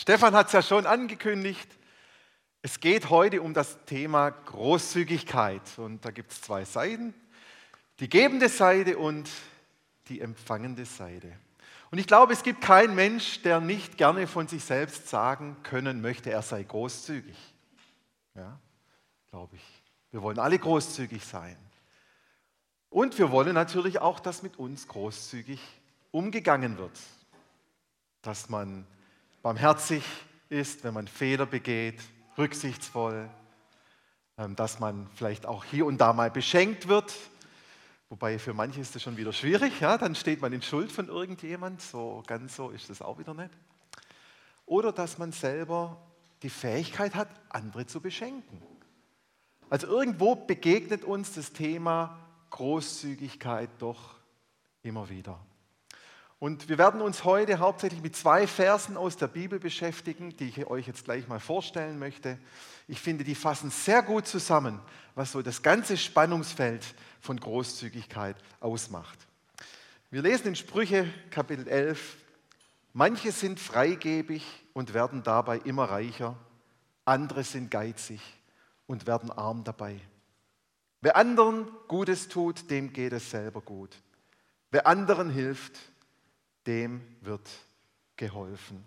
Stefan hat es ja schon angekündigt. Es geht heute um das Thema Großzügigkeit. Und da gibt es zwei Seiten. Die gebende Seite und die empfangende Seite. Und ich glaube, es gibt keinen Mensch, der nicht gerne von sich selbst sagen können möchte, er sei großzügig. Ja, glaube ich. Wir wollen alle großzügig sein. Und wir wollen natürlich auch, dass mit uns großzügig umgegangen wird. Dass man barmherzig ist, wenn man Fehler begeht, rücksichtsvoll, ähm, dass man vielleicht auch hier und da mal beschenkt wird. Wobei für manche ist das schon wieder schwierig, ja? dann steht man in Schuld von irgendjemand, so ganz so ist das auch wieder nicht. Oder dass man selber die Fähigkeit hat, andere zu beschenken. Also irgendwo begegnet uns das Thema Großzügigkeit doch immer wieder. Und wir werden uns heute hauptsächlich mit zwei Versen aus der Bibel beschäftigen, die ich euch jetzt gleich mal vorstellen möchte. Ich finde, die fassen sehr gut zusammen, was so das ganze Spannungsfeld von Großzügigkeit ausmacht. Wir lesen in Sprüche Kapitel 11, manche sind freigebig und werden dabei immer reicher, andere sind geizig und werden arm dabei. Wer anderen Gutes tut, dem geht es selber gut. Wer anderen hilft, dem wird geholfen.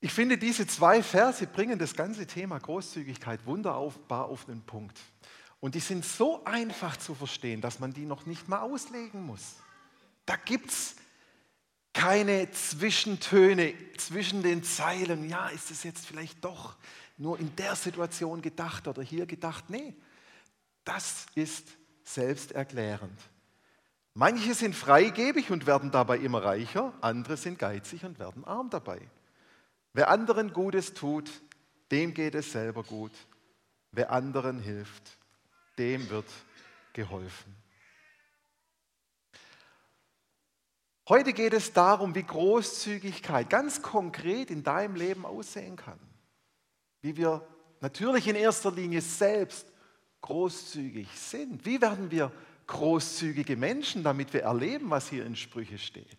Ich finde, diese zwei Verse bringen das ganze Thema Großzügigkeit wunderbar auf den Punkt. Und die sind so einfach zu verstehen, dass man die noch nicht mal auslegen muss. Da gibt es keine Zwischentöne zwischen den Zeilen. Ja, ist es jetzt vielleicht doch nur in der Situation gedacht oder hier gedacht? Nee, das ist selbsterklärend. Manche sind freigebig und werden dabei immer reicher, andere sind geizig und werden arm dabei. Wer anderen Gutes tut, dem geht es selber gut. Wer anderen hilft, dem wird geholfen. Heute geht es darum, wie Großzügigkeit ganz konkret in deinem Leben aussehen kann. Wie wir natürlich in erster Linie selbst großzügig sind. Wie werden wir großzügige Menschen, damit wir erleben, was hier in Sprüche steht.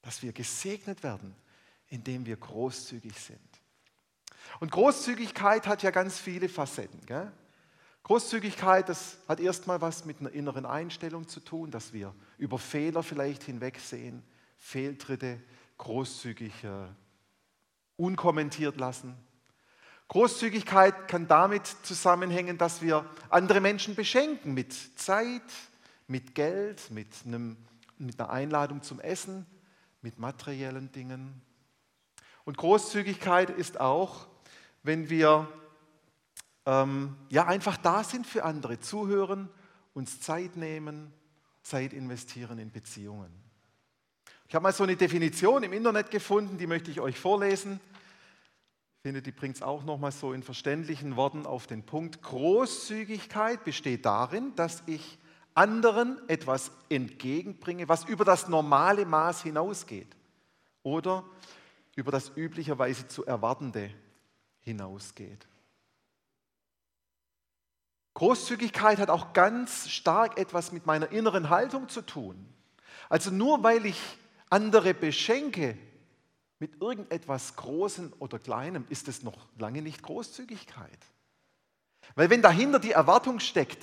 Dass wir gesegnet werden, indem wir großzügig sind. Und Großzügigkeit hat ja ganz viele Facetten. Gell? Großzügigkeit, das hat erstmal was mit einer inneren Einstellung zu tun, dass wir über Fehler vielleicht hinwegsehen, Fehltritte großzügig äh, unkommentiert lassen. Großzügigkeit kann damit zusammenhängen, dass wir andere Menschen beschenken mit Zeit, mit Geld, mit, einem, mit einer Einladung zum Essen, mit materiellen Dingen. Und Großzügigkeit ist auch, wenn wir ähm, ja einfach da sind für andere, zuhören, uns Zeit nehmen, Zeit investieren in Beziehungen. Ich habe mal so eine Definition im Internet gefunden, die möchte ich euch vorlesen. Ich finde, die bringt es auch nochmal so in verständlichen Worten auf den Punkt. Großzügigkeit besteht darin, dass ich anderen etwas entgegenbringe, was über das normale Maß hinausgeht oder über das üblicherweise zu erwartende hinausgeht. Großzügigkeit hat auch ganz stark etwas mit meiner inneren Haltung zu tun. Also nur weil ich andere beschenke, mit irgendetwas Großem oder Kleinem ist es noch lange nicht Großzügigkeit. Weil wenn dahinter die Erwartung steckt,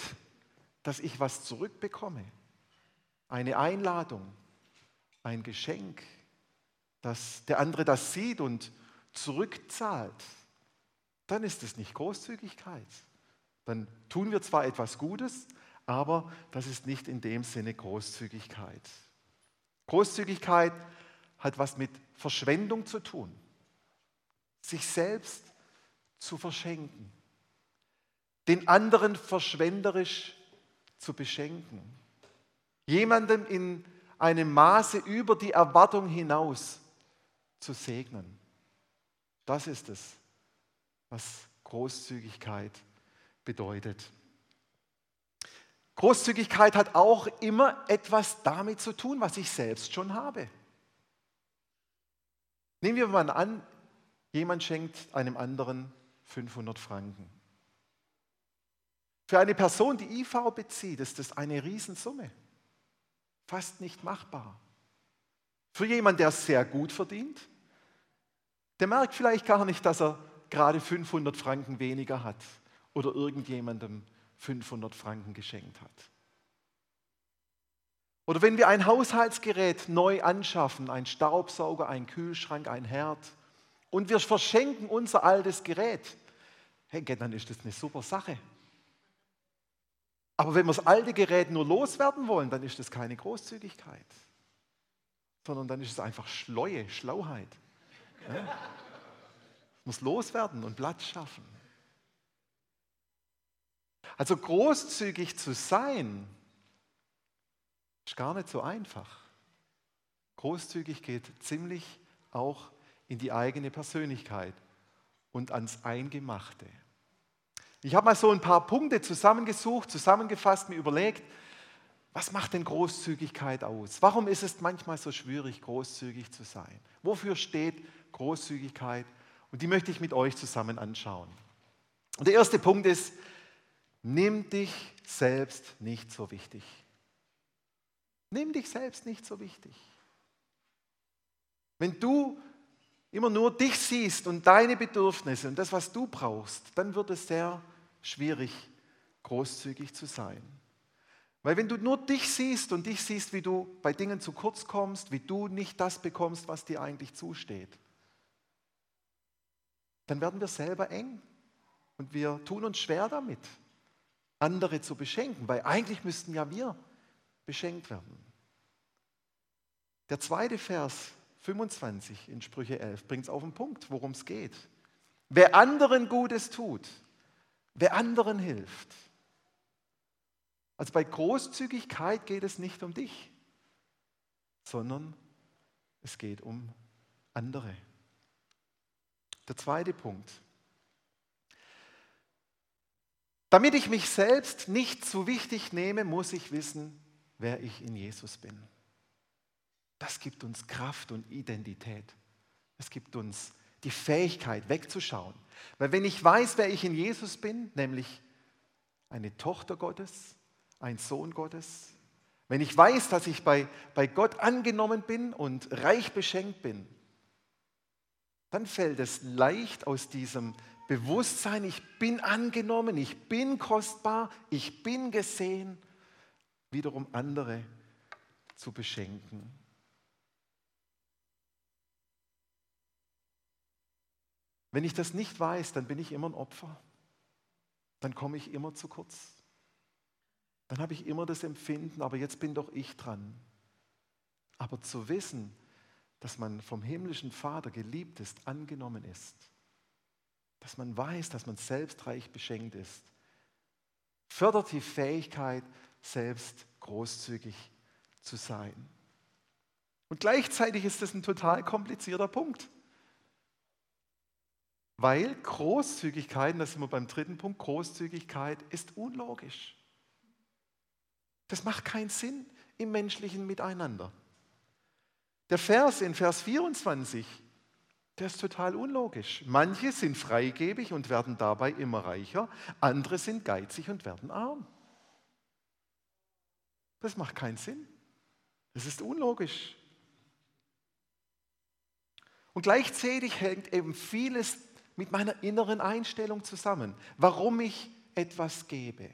dass ich was zurückbekomme, eine Einladung, ein Geschenk, dass der andere das sieht und zurückzahlt, dann ist es nicht Großzügigkeit. Dann tun wir zwar etwas Gutes, aber das ist nicht in dem Sinne Großzügigkeit. Großzügigkeit hat was mit Verschwendung zu tun. Sich selbst zu verschenken. Den anderen verschwenderisch zu beschenken. Jemandem in einem Maße über die Erwartung hinaus zu segnen. Das ist es, was Großzügigkeit bedeutet. Großzügigkeit hat auch immer etwas damit zu tun, was ich selbst schon habe. Nehmen wir mal an, jemand schenkt einem anderen 500 Franken. Für eine Person, die IV bezieht, ist das eine Riesensumme. Fast nicht machbar. Für jemanden, der sehr gut verdient, der merkt vielleicht gar nicht, dass er gerade 500 Franken weniger hat oder irgendjemandem 500 Franken geschenkt hat. Oder wenn wir ein Haushaltsgerät neu anschaffen, ein Staubsauger, ein Kühlschrank, ein Herd, und wir verschenken unser altes Gerät, hey, dann ist das eine super Sache. Aber wenn wir das alte Gerät nur loswerden wollen, dann ist das keine Großzügigkeit, sondern dann ist es einfach Schleue, Schlauheit. Ja? muss loswerden und Platz schaffen. Also großzügig zu sein, ist gar nicht so einfach. Großzügig geht ziemlich auch in die eigene Persönlichkeit und ans Eingemachte. Ich habe mal so ein paar Punkte zusammengesucht, zusammengefasst, mir überlegt, was macht denn Großzügigkeit aus? Warum ist es manchmal so schwierig, großzügig zu sein? Wofür steht Großzügigkeit? Und die möchte ich mit euch zusammen anschauen. Und der erste Punkt ist, nimm dich selbst nicht so wichtig. Nimm dich selbst nicht so wichtig. Wenn du immer nur dich siehst und deine Bedürfnisse und das, was du brauchst, dann wird es sehr schwierig, großzügig zu sein. Weil wenn du nur dich siehst und dich siehst, wie du bei Dingen zu kurz kommst, wie du nicht das bekommst, was dir eigentlich zusteht, dann werden wir selber eng und wir tun uns schwer damit, andere zu beschenken, weil eigentlich müssten ja wir beschenkt werden. Der zweite Vers 25 in Sprüche 11 bringt es auf den Punkt, worum es geht. Wer anderen Gutes tut, wer anderen hilft. Also bei Großzügigkeit geht es nicht um dich, sondern es geht um andere. Der zweite Punkt. Damit ich mich selbst nicht zu wichtig nehme, muss ich wissen, wer ich in Jesus bin. Das gibt uns Kraft und Identität. Es gibt uns die Fähigkeit, wegzuschauen. Weil wenn ich weiß, wer ich in Jesus bin, nämlich eine Tochter Gottes, ein Sohn Gottes, wenn ich weiß, dass ich bei, bei Gott angenommen bin und reich beschenkt bin, dann fällt es leicht aus diesem Bewusstsein, ich bin angenommen, ich bin kostbar, ich bin gesehen, wiederum andere zu beschenken. Wenn ich das nicht weiß, dann bin ich immer ein Opfer. Dann komme ich immer zu kurz. Dann habe ich immer das Empfinden, aber jetzt bin doch ich dran. Aber zu wissen, dass man vom himmlischen Vater geliebt ist, angenommen ist, dass man weiß, dass man selbstreich beschenkt ist, fördert die Fähigkeit, selbst großzügig zu sein. Und gleichzeitig ist das ein total komplizierter Punkt. Weil Großzügigkeit, und das sind wir beim dritten Punkt, Großzügigkeit ist unlogisch. Das macht keinen Sinn im menschlichen Miteinander. Der Vers in Vers 24, der ist total unlogisch. Manche sind freigebig und werden dabei immer reicher, andere sind geizig und werden arm. Das macht keinen Sinn. Das ist unlogisch. Und gleichzeitig hängt eben vieles mit meiner inneren Einstellung zusammen, warum ich etwas gebe,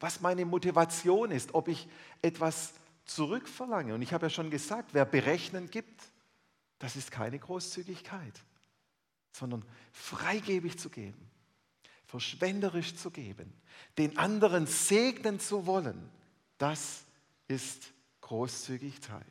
was meine Motivation ist, ob ich etwas zurückverlange. Und ich habe ja schon gesagt, wer berechnen gibt, das ist keine Großzügigkeit, sondern freigebig zu geben, verschwenderisch zu geben, den anderen segnen zu wollen, das ist Großzügigkeit.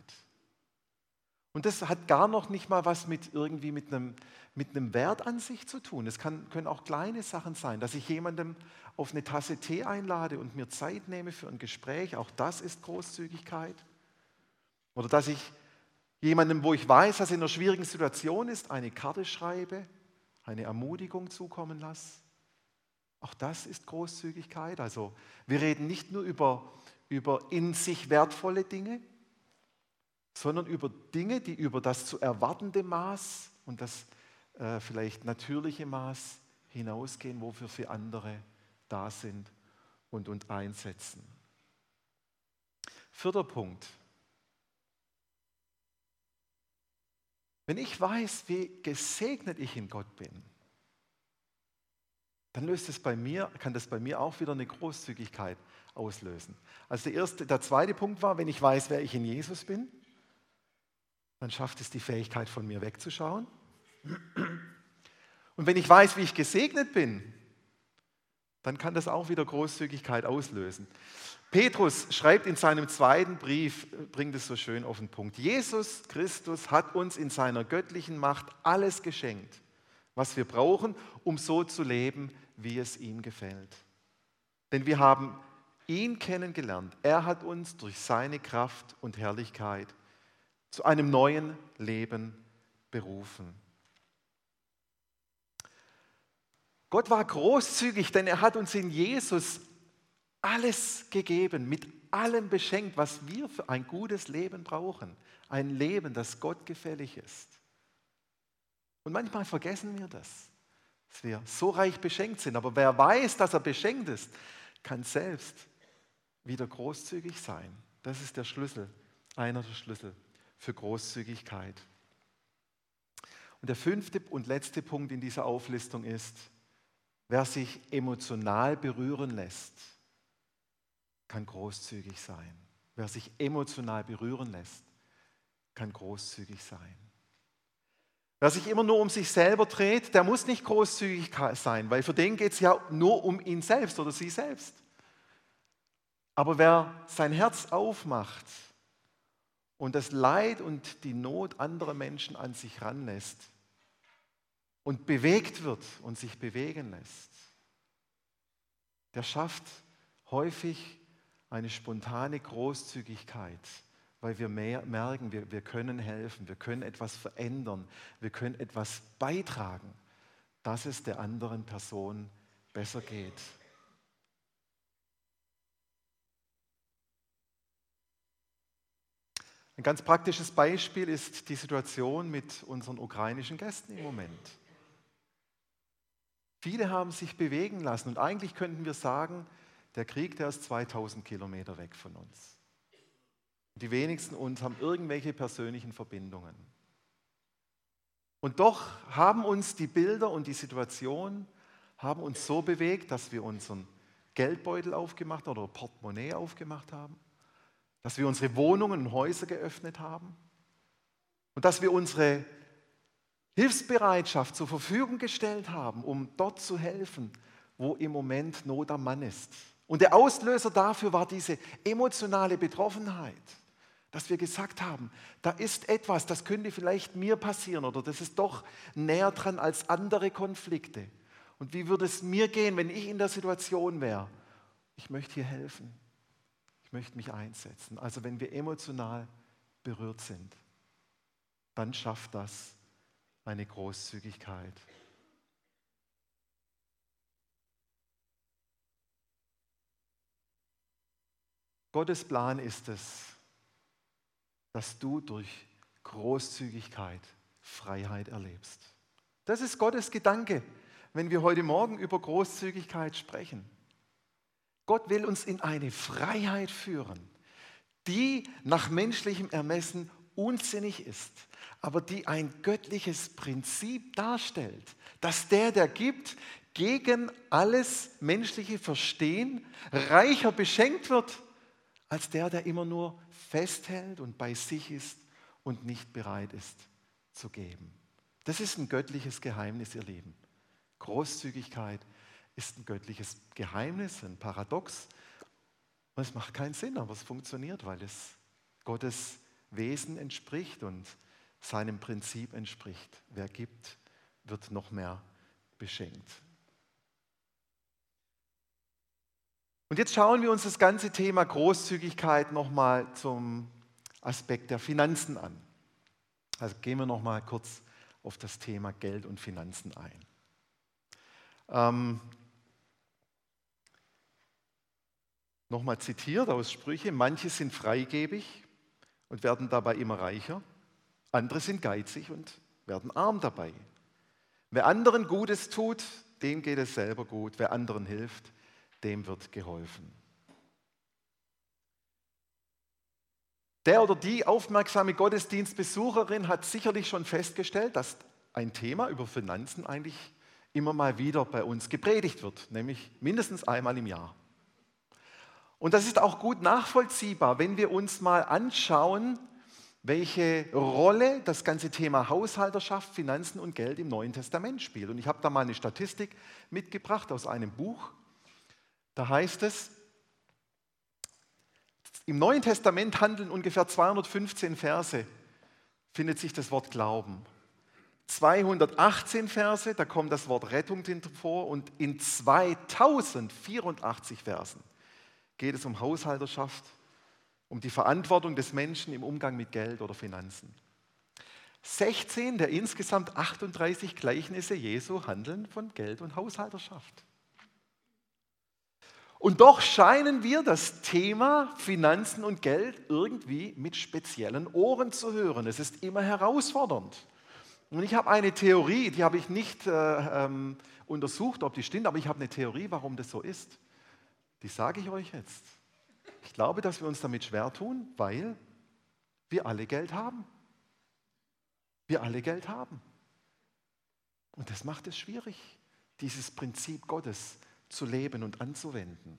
Und das hat gar noch nicht mal was mit irgendwie mit einem, mit einem Wert an sich zu tun. Es kann, können auch kleine Sachen sein, dass ich jemandem auf eine Tasse Tee einlade und mir Zeit nehme für ein Gespräch. Auch das ist Großzügigkeit. Oder dass ich jemandem, wo ich weiß, dass er in einer schwierigen Situation ist, eine Karte schreibe, eine Ermutigung zukommen lasse. Auch das ist Großzügigkeit. Also wir reden nicht nur über, über in sich wertvolle Dinge, sondern über Dinge, die über das zu erwartende Maß und das äh, vielleicht natürliche Maß hinausgehen, wofür für andere da sind und uns einsetzen. Vierter Punkt. Wenn ich weiß, wie gesegnet ich in Gott bin, dann löst es bei mir, kann das bei mir auch wieder eine Großzügigkeit auslösen. Also der, erste, der zweite Punkt war, wenn ich weiß, wer ich in Jesus bin, dann schafft es die Fähigkeit von mir wegzuschauen. Und wenn ich weiß, wie ich gesegnet bin, dann kann das auch wieder Großzügigkeit auslösen. Petrus schreibt in seinem zweiten Brief, bringt es so schön auf den Punkt. Jesus Christus hat uns in seiner göttlichen Macht alles geschenkt, was wir brauchen, um so zu leben, wie es ihm gefällt. Denn wir haben ihn kennengelernt. Er hat uns durch seine Kraft und Herrlichkeit zu einem neuen Leben berufen. Gott war großzügig, denn er hat uns in Jesus alles gegeben, mit allem beschenkt, was wir für ein gutes Leben brauchen. Ein Leben, das Gott gefällig ist. Und manchmal vergessen wir das, dass wir so reich beschenkt sind. Aber wer weiß, dass er beschenkt ist, kann selbst wieder großzügig sein. Das ist der Schlüssel, einer der Schlüssel für Großzügigkeit. Und der fünfte und letzte Punkt in dieser Auflistung ist, wer sich emotional berühren lässt, kann großzügig sein. Wer sich emotional berühren lässt, kann großzügig sein. Wer sich immer nur um sich selber dreht, der muss nicht großzügig sein, weil für den geht es ja nur um ihn selbst oder sie selbst. Aber wer sein Herz aufmacht und das Leid und die Not anderer Menschen an sich ranlässt und bewegt wird und sich bewegen lässt, der schafft häufig eine spontane Großzügigkeit, weil wir mehr merken, wir, wir können helfen, wir können etwas verändern, wir können etwas beitragen, dass es der anderen Person besser geht. Ein ganz praktisches Beispiel ist die Situation mit unseren ukrainischen Gästen im Moment. Viele haben sich bewegen lassen und eigentlich könnten wir sagen, der Krieg, der ist 2000 Kilometer weg von uns. Die wenigsten uns haben irgendwelche persönlichen Verbindungen. Und doch haben uns die Bilder und die Situation haben uns so bewegt, dass wir unseren Geldbeutel aufgemacht oder Portemonnaie aufgemacht haben dass wir unsere Wohnungen und Häuser geöffnet haben und dass wir unsere Hilfsbereitschaft zur Verfügung gestellt haben, um dort zu helfen, wo im Moment Not am Mann ist. Und der Auslöser dafür war diese emotionale Betroffenheit, dass wir gesagt haben, da ist etwas, das könnte vielleicht mir passieren oder das ist doch näher dran als andere Konflikte. Und wie würde es mir gehen, wenn ich in der Situation wäre? Ich möchte hier helfen. Ich möchte mich einsetzen. Also wenn wir emotional berührt sind, dann schafft das eine Großzügigkeit. Gottes Plan ist es, dass du durch Großzügigkeit Freiheit erlebst. Das ist Gottes Gedanke, wenn wir heute Morgen über Großzügigkeit sprechen. Gott will uns in eine Freiheit führen, die nach menschlichem Ermessen unsinnig ist, aber die ein göttliches Prinzip darstellt, dass der, der gibt, gegen alles menschliche Verstehen reicher beschenkt wird, als der, der immer nur festhält und bei sich ist und nicht bereit ist zu geben. Das ist ein göttliches Geheimnis, ihr Lieben. Großzügigkeit ist ein göttliches Geheimnis, ein Paradox. Und es macht keinen Sinn, aber es funktioniert, weil es Gottes Wesen entspricht und seinem Prinzip entspricht. Wer gibt, wird noch mehr beschenkt. Und jetzt schauen wir uns das ganze Thema Großzügigkeit nochmal zum Aspekt der Finanzen an. Also gehen wir nochmal kurz auf das Thema Geld und Finanzen ein. Ähm, Nochmal zitiert aus Sprüche, manche sind freigebig und werden dabei immer reicher, andere sind geizig und werden arm dabei. Wer anderen Gutes tut, dem geht es selber gut, wer anderen hilft, dem wird geholfen. Der oder die aufmerksame Gottesdienstbesucherin hat sicherlich schon festgestellt, dass ein Thema über Finanzen eigentlich immer mal wieder bei uns gepredigt wird, nämlich mindestens einmal im Jahr. Und das ist auch gut nachvollziehbar, wenn wir uns mal anschauen, welche Rolle das ganze Thema Haushalterschaft, Finanzen und Geld im Neuen Testament spielt. Und ich habe da mal eine Statistik mitgebracht aus einem Buch. Da heißt es, im Neuen Testament handeln ungefähr 215 Verse, findet sich das Wort Glauben. 218 Verse, da kommt das Wort Rettung vor und in 2084 Versen geht es um Haushalterschaft, um die Verantwortung des Menschen im Umgang mit Geld oder Finanzen. 16 der insgesamt 38 Gleichnisse Jesu handeln von Geld und Haushalterschaft. Und doch scheinen wir das Thema Finanzen und Geld irgendwie mit speziellen Ohren zu hören. Es ist immer herausfordernd. Und ich habe eine Theorie, die habe ich nicht äh, ähm, untersucht, ob die stimmt, aber ich habe eine Theorie, warum das so ist. Die sage ich euch jetzt. Ich glaube, dass wir uns damit schwer tun, weil wir alle Geld haben. Wir alle Geld haben. Und das macht es schwierig, dieses Prinzip Gottes zu leben und anzuwenden.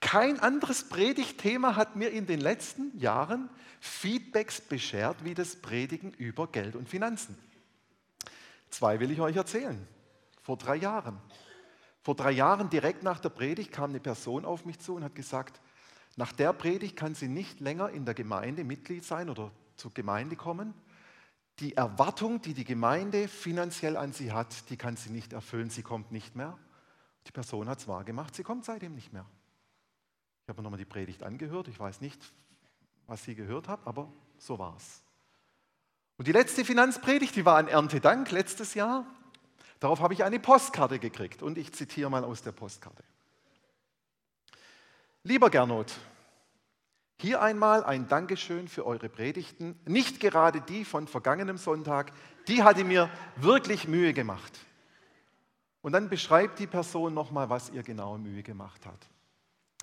Kein anderes Predigtthema hat mir in den letzten Jahren Feedbacks beschert wie das Predigen über Geld und Finanzen. Zwei will ich euch erzählen. Vor drei Jahren. Vor drei Jahren, direkt nach der Predigt, kam eine Person auf mich zu und hat gesagt, nach der Predigt kann sie nicht länger in der Gemeinde Mitglied sein oder zur Gemeinde kommen. Die Erwartung, die die Gemeinde finanziell an sie hat, die kann sie nicht erfüllen. Sie kommt nicht mehr. Die Person hat es wahrgemacht, sie kommt seitdem nicht mehr. Ich habe mir nochmal die Predigt angehört. Ich weiß nicht, was sie gehört hat, aber so war es. Und die letzte Finanzpredigt, die war an Erntedank letztes Jahr. Darauf habe ich eine Postkarte gekriegt und ich zitiere mal aus der Postkarte. Lieber Gernot, hier einmal ein Dankeschön für eure Predigten. Nicht gerade die von vergangenem Sonntag, die hatte mir wirklich Mühe gemacht. Und dann beschreibt die Person nochmal, was ihr genau Mühe gemacht hat.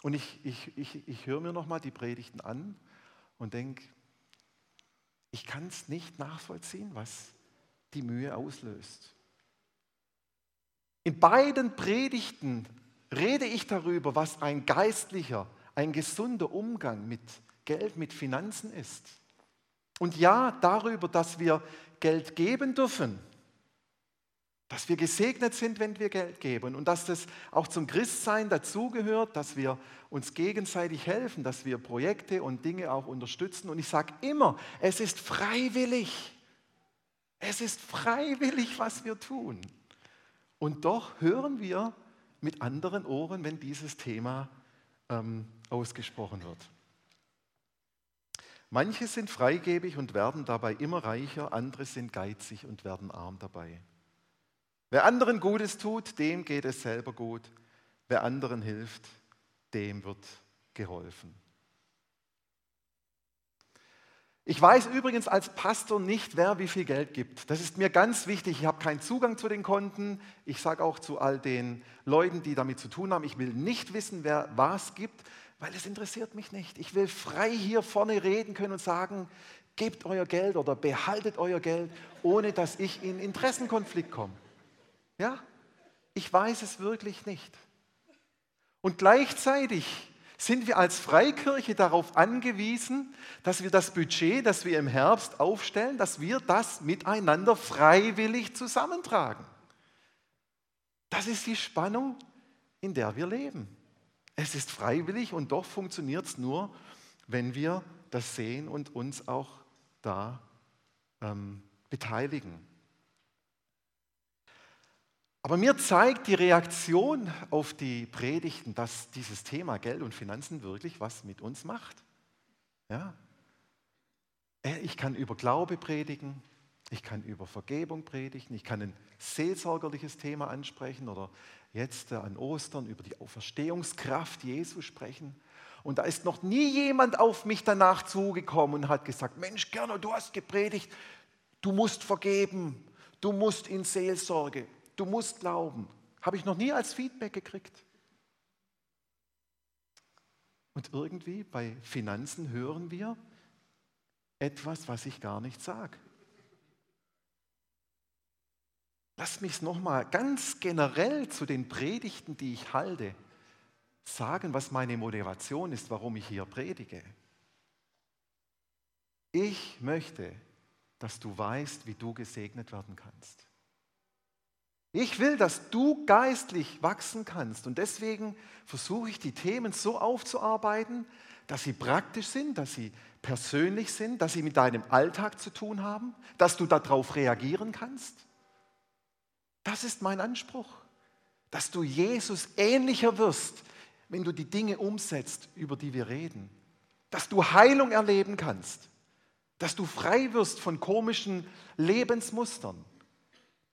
Und ich, ich, ich, ich höre mir nochmal die Predigten an und denke, ich kann es nicht nachvollziehen, was die Mühe auslöst. In beiden Predigten rede ich darüber, was ein geistlicher, ein gesunder Umgang mit Geld, mit Finanzen ist. Und ja, darüber, dass wir Geld geben dürfen, dass wir gesegnet sind, wenn wir Geld geben und dass das auch zum Christsein dazugehört, dass wir uns gegenseitig helfen, dass wir Projekte und Dinge auch unterstützen. Und ich sage immer, es ist freiwillig. Es ist freiwillig, was wir tun. Und doch hören wir mit anderen Ohren, wenn dieses Thema ähm, ausgesprochen wird. Manche sind freigebig und werden dabei immer reicher, andere sind geizig und werden arm dabei. Wer anderen Gutes tut, dem geht es selber gut. Wer anderen hilft, dem wird geholfen. Ich weiß übrigens als Pastor nicht, wer wie viel Geld gibt. Das ist mir ganz wichtig. Ich habe keinen Zugang zu den Konten. Ich sage auch zu all den Leuten, die damit zu tun haben, ich will nicht wissen, wer was gibt, weil es interessiert mich nicht. Ich will frei hier vorne reden können und sagen, gebt euer Geld oder behaltet euer Geld, ohne dass ich in Interessenkonflikt komme. Ja, ich weiß es wirklich nicht. Und gleichzeitig sind wir als Freikirche darauf angewiesen, dass wir das Budget, das wir im Herbst aufstellen, dass wir das miteinander freiwillig zusammentragen. Das ist die Spannung, in der wir leben. Es ist freiwillig und doch funktioniert es nur, wenn wir das sehen und uns auch da ähm, beteiligen. Aber mir zeigt die Reaktion auf die Predigten, dass dieses Thema Geld und Finanzen wirklich was mit uns macht. Ja? Äh, ich kann über Glaube predigen, ich kann über Vergebung predigen, ich kann ein seelsorgerliches Thema ansprechen oder jetzt äh, an Ostern über die Auferstehungskraft Jesu sprechen. Und da ist noch nie jemand auf mich danach zugekommen und hat gesagt, Mensch, Gerner, du hast gepredigt, du musst vergeben, du musst in Seelsorge du musst glauben. Habe ich noch nie als Feedback gekriegt. Und irgendwie bei Finanzen hören wir, etwas, was ich gar nicht sage. Lass mich es nochmal ganz generell zu den Predigten, die ich halte, sagen, was meine Motivation ist, warum ich hier predige. Ich möchte, dass du weißt, wie du gesegnet werden kannst. Ich will, dass du geistlich wachsen kannst und deswegen versuche ich die Themen so aufzuarbeiten, dass sie praktisch sind, dass sie persönlich sind, dass sie mit deinem Alltag zu tun haben, dass du darauf reagieren kannst. Das ist mein Anspruch, dass du Jesus ähnlicher wirst, wenn du die Dinge umsetzt, über die wir reden. Dass du Heilung erleben kannst, dass du frei wirst von komischen Lebensmustern.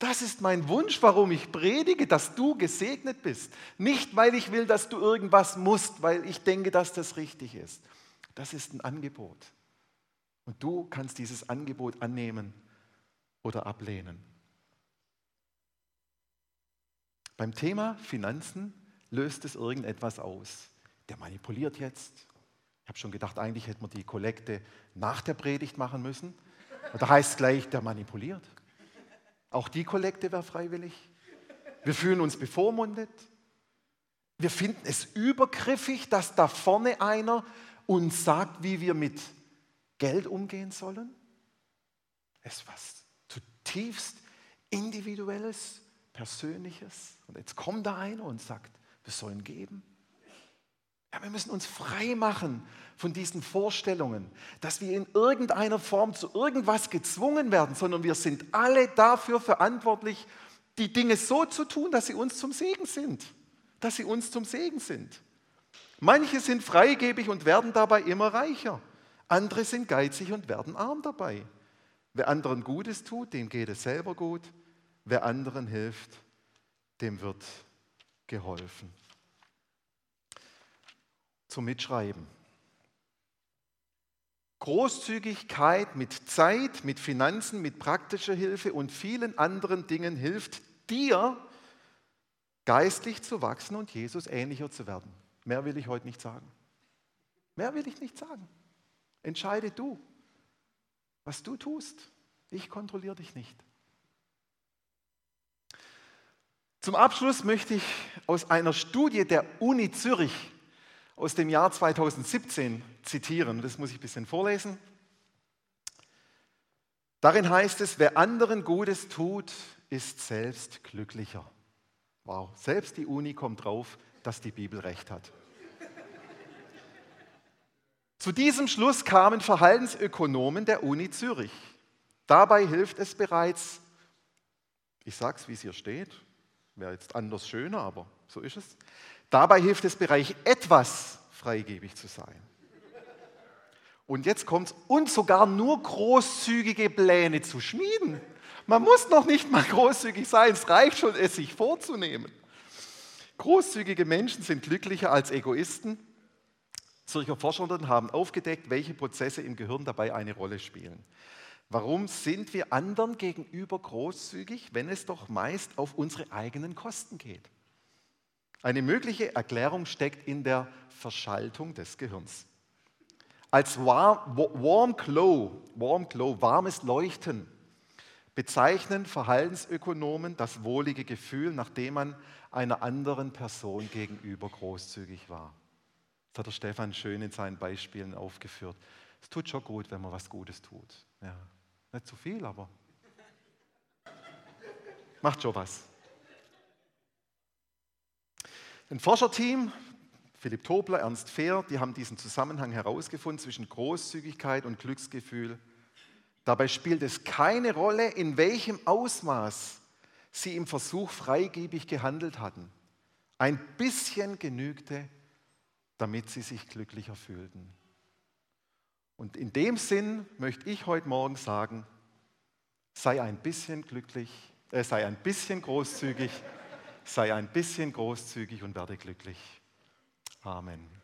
Das ist mein Wunsch, warum ich predige, dass du gesegnet bist. Nicht, weil ich will, dass du irgendwas musst, weil ich denke, dass das richtig ist. Das ist ein Angebot. Und du kannst dieses Angebot annehmen oder ablehnen. Beim Thema Finanzen löst es irgendetwas aus. Der manipuliert jetzt. Ich habe schon gedacht, eigentlich hätte man die Kollekte nach der Predigt machen müssen. da heißt es gleich, der manipuliert. Auch die Kollekte wäre freiwillig. Wir fühlen uns bevormundet. Wir finden es übergriffig, dass da vorne einer uns sagt, wie wir mit Geld umgehen sollen. Es ist was zutiefst Individuelles Persönliches. Und jetzt kommt da einer und sagt, wir sollen geben. Ja, wir müssen uns frei machen von diesen Vorstellungen, dass wir in irgendeiner Form zu irgendwas gezwungen werden, sondern wir sind alle dafür verantwortlich, die Dinge so zu tun, dass sie uns zum Segen sind. Dass sie uns zum Segen sind. Manche sind freigebig und werden dabei immer reicher. Andere sind geizig und werden arm dabei. Wer anderen Gutes tut, dem geht es selber gut. Wer anderen hilft, dem wird geholfen. Zum Mitschreiben. Großzügigkeit mit Zeit, mit Finanzen, mit praktischer Hilfe und vielen anderen Dingen hilft dir, geistlich zu wachsen und Jesus ähnlicher zu werden. Mehr will ich heute nicht sagen. Mehr will ich nicht sagen. Entscheide du, was du tust. Ich kontrolliere dich nicht. Zum Abschluss möchte ich aus einer Studie der Uni Zürich aus dem Jahr 2017 zitieren. Das muss ich ein bisschen vorlesen. Darin heißt es, wer anderen Gutes tut, ist selbst glücklicher. Wow, selbst die Uni kommt drauf, dass die Bibel recht hat. Zu diesem Schluss kamen Verhaltensökonomen der Uni Zürich. Dabei hilft es bereits, ich sage es, wie es hier steht, Wäre jetzt anders schöner, aber so ist es. Dabei hilft es Bereich etwas freigebig zu sein. Und jetzt kommt und sogar nur großzügige Pläne zu schmieden. Man muss noch nicht mal großzügig sein, es reicht schon, es sich vorzunehmen. Großzügige Menschen sind glücklicher als Egoisten. Zürcher Forscherinnen haben aufgedeckt, welche Prozesse im Gehirn dabei eine Rolle spielen. Warum sind wir anderen gegenüber großzügig, wenn es doch meist auf unsere eigenen Kosten geht? Eine mögliche Erklärung steckt in der Verschaltung des Gehirns. Als warm, warm, glow, warm glow, warmes Leuchten, bezeichnen Verhaltensökonomen das wohlige Gefühl, nachdem man einer anderen Person gegenüber großzügig war. Das hat der Stefan schön in seinen Beispielen aufgeführt. Es tut schon gut, wenn man was Gutes tut. Ja. Nicht zu viel, aber macht schon was. Ein Forscherteam, Philipp Tobler, Ernst Fehr, die haben diesen Zusammenhang herausgefunden zwischen Großzügigkeit und Glücksgefühl. Dabei spielt es keine Rolle, in welchem Ausmaß sie im Versuch freigebig gehandelt hatten. Ein bisschen genügte, damit sie sich glücklicher fühlten. Und in dem Sinn möchte ich heute Morgen sagen, sei ein bisschen glücklich, äh, sei ein bisschen großzügig, sei ein bisschen großzügig und werde glücklich. Amen.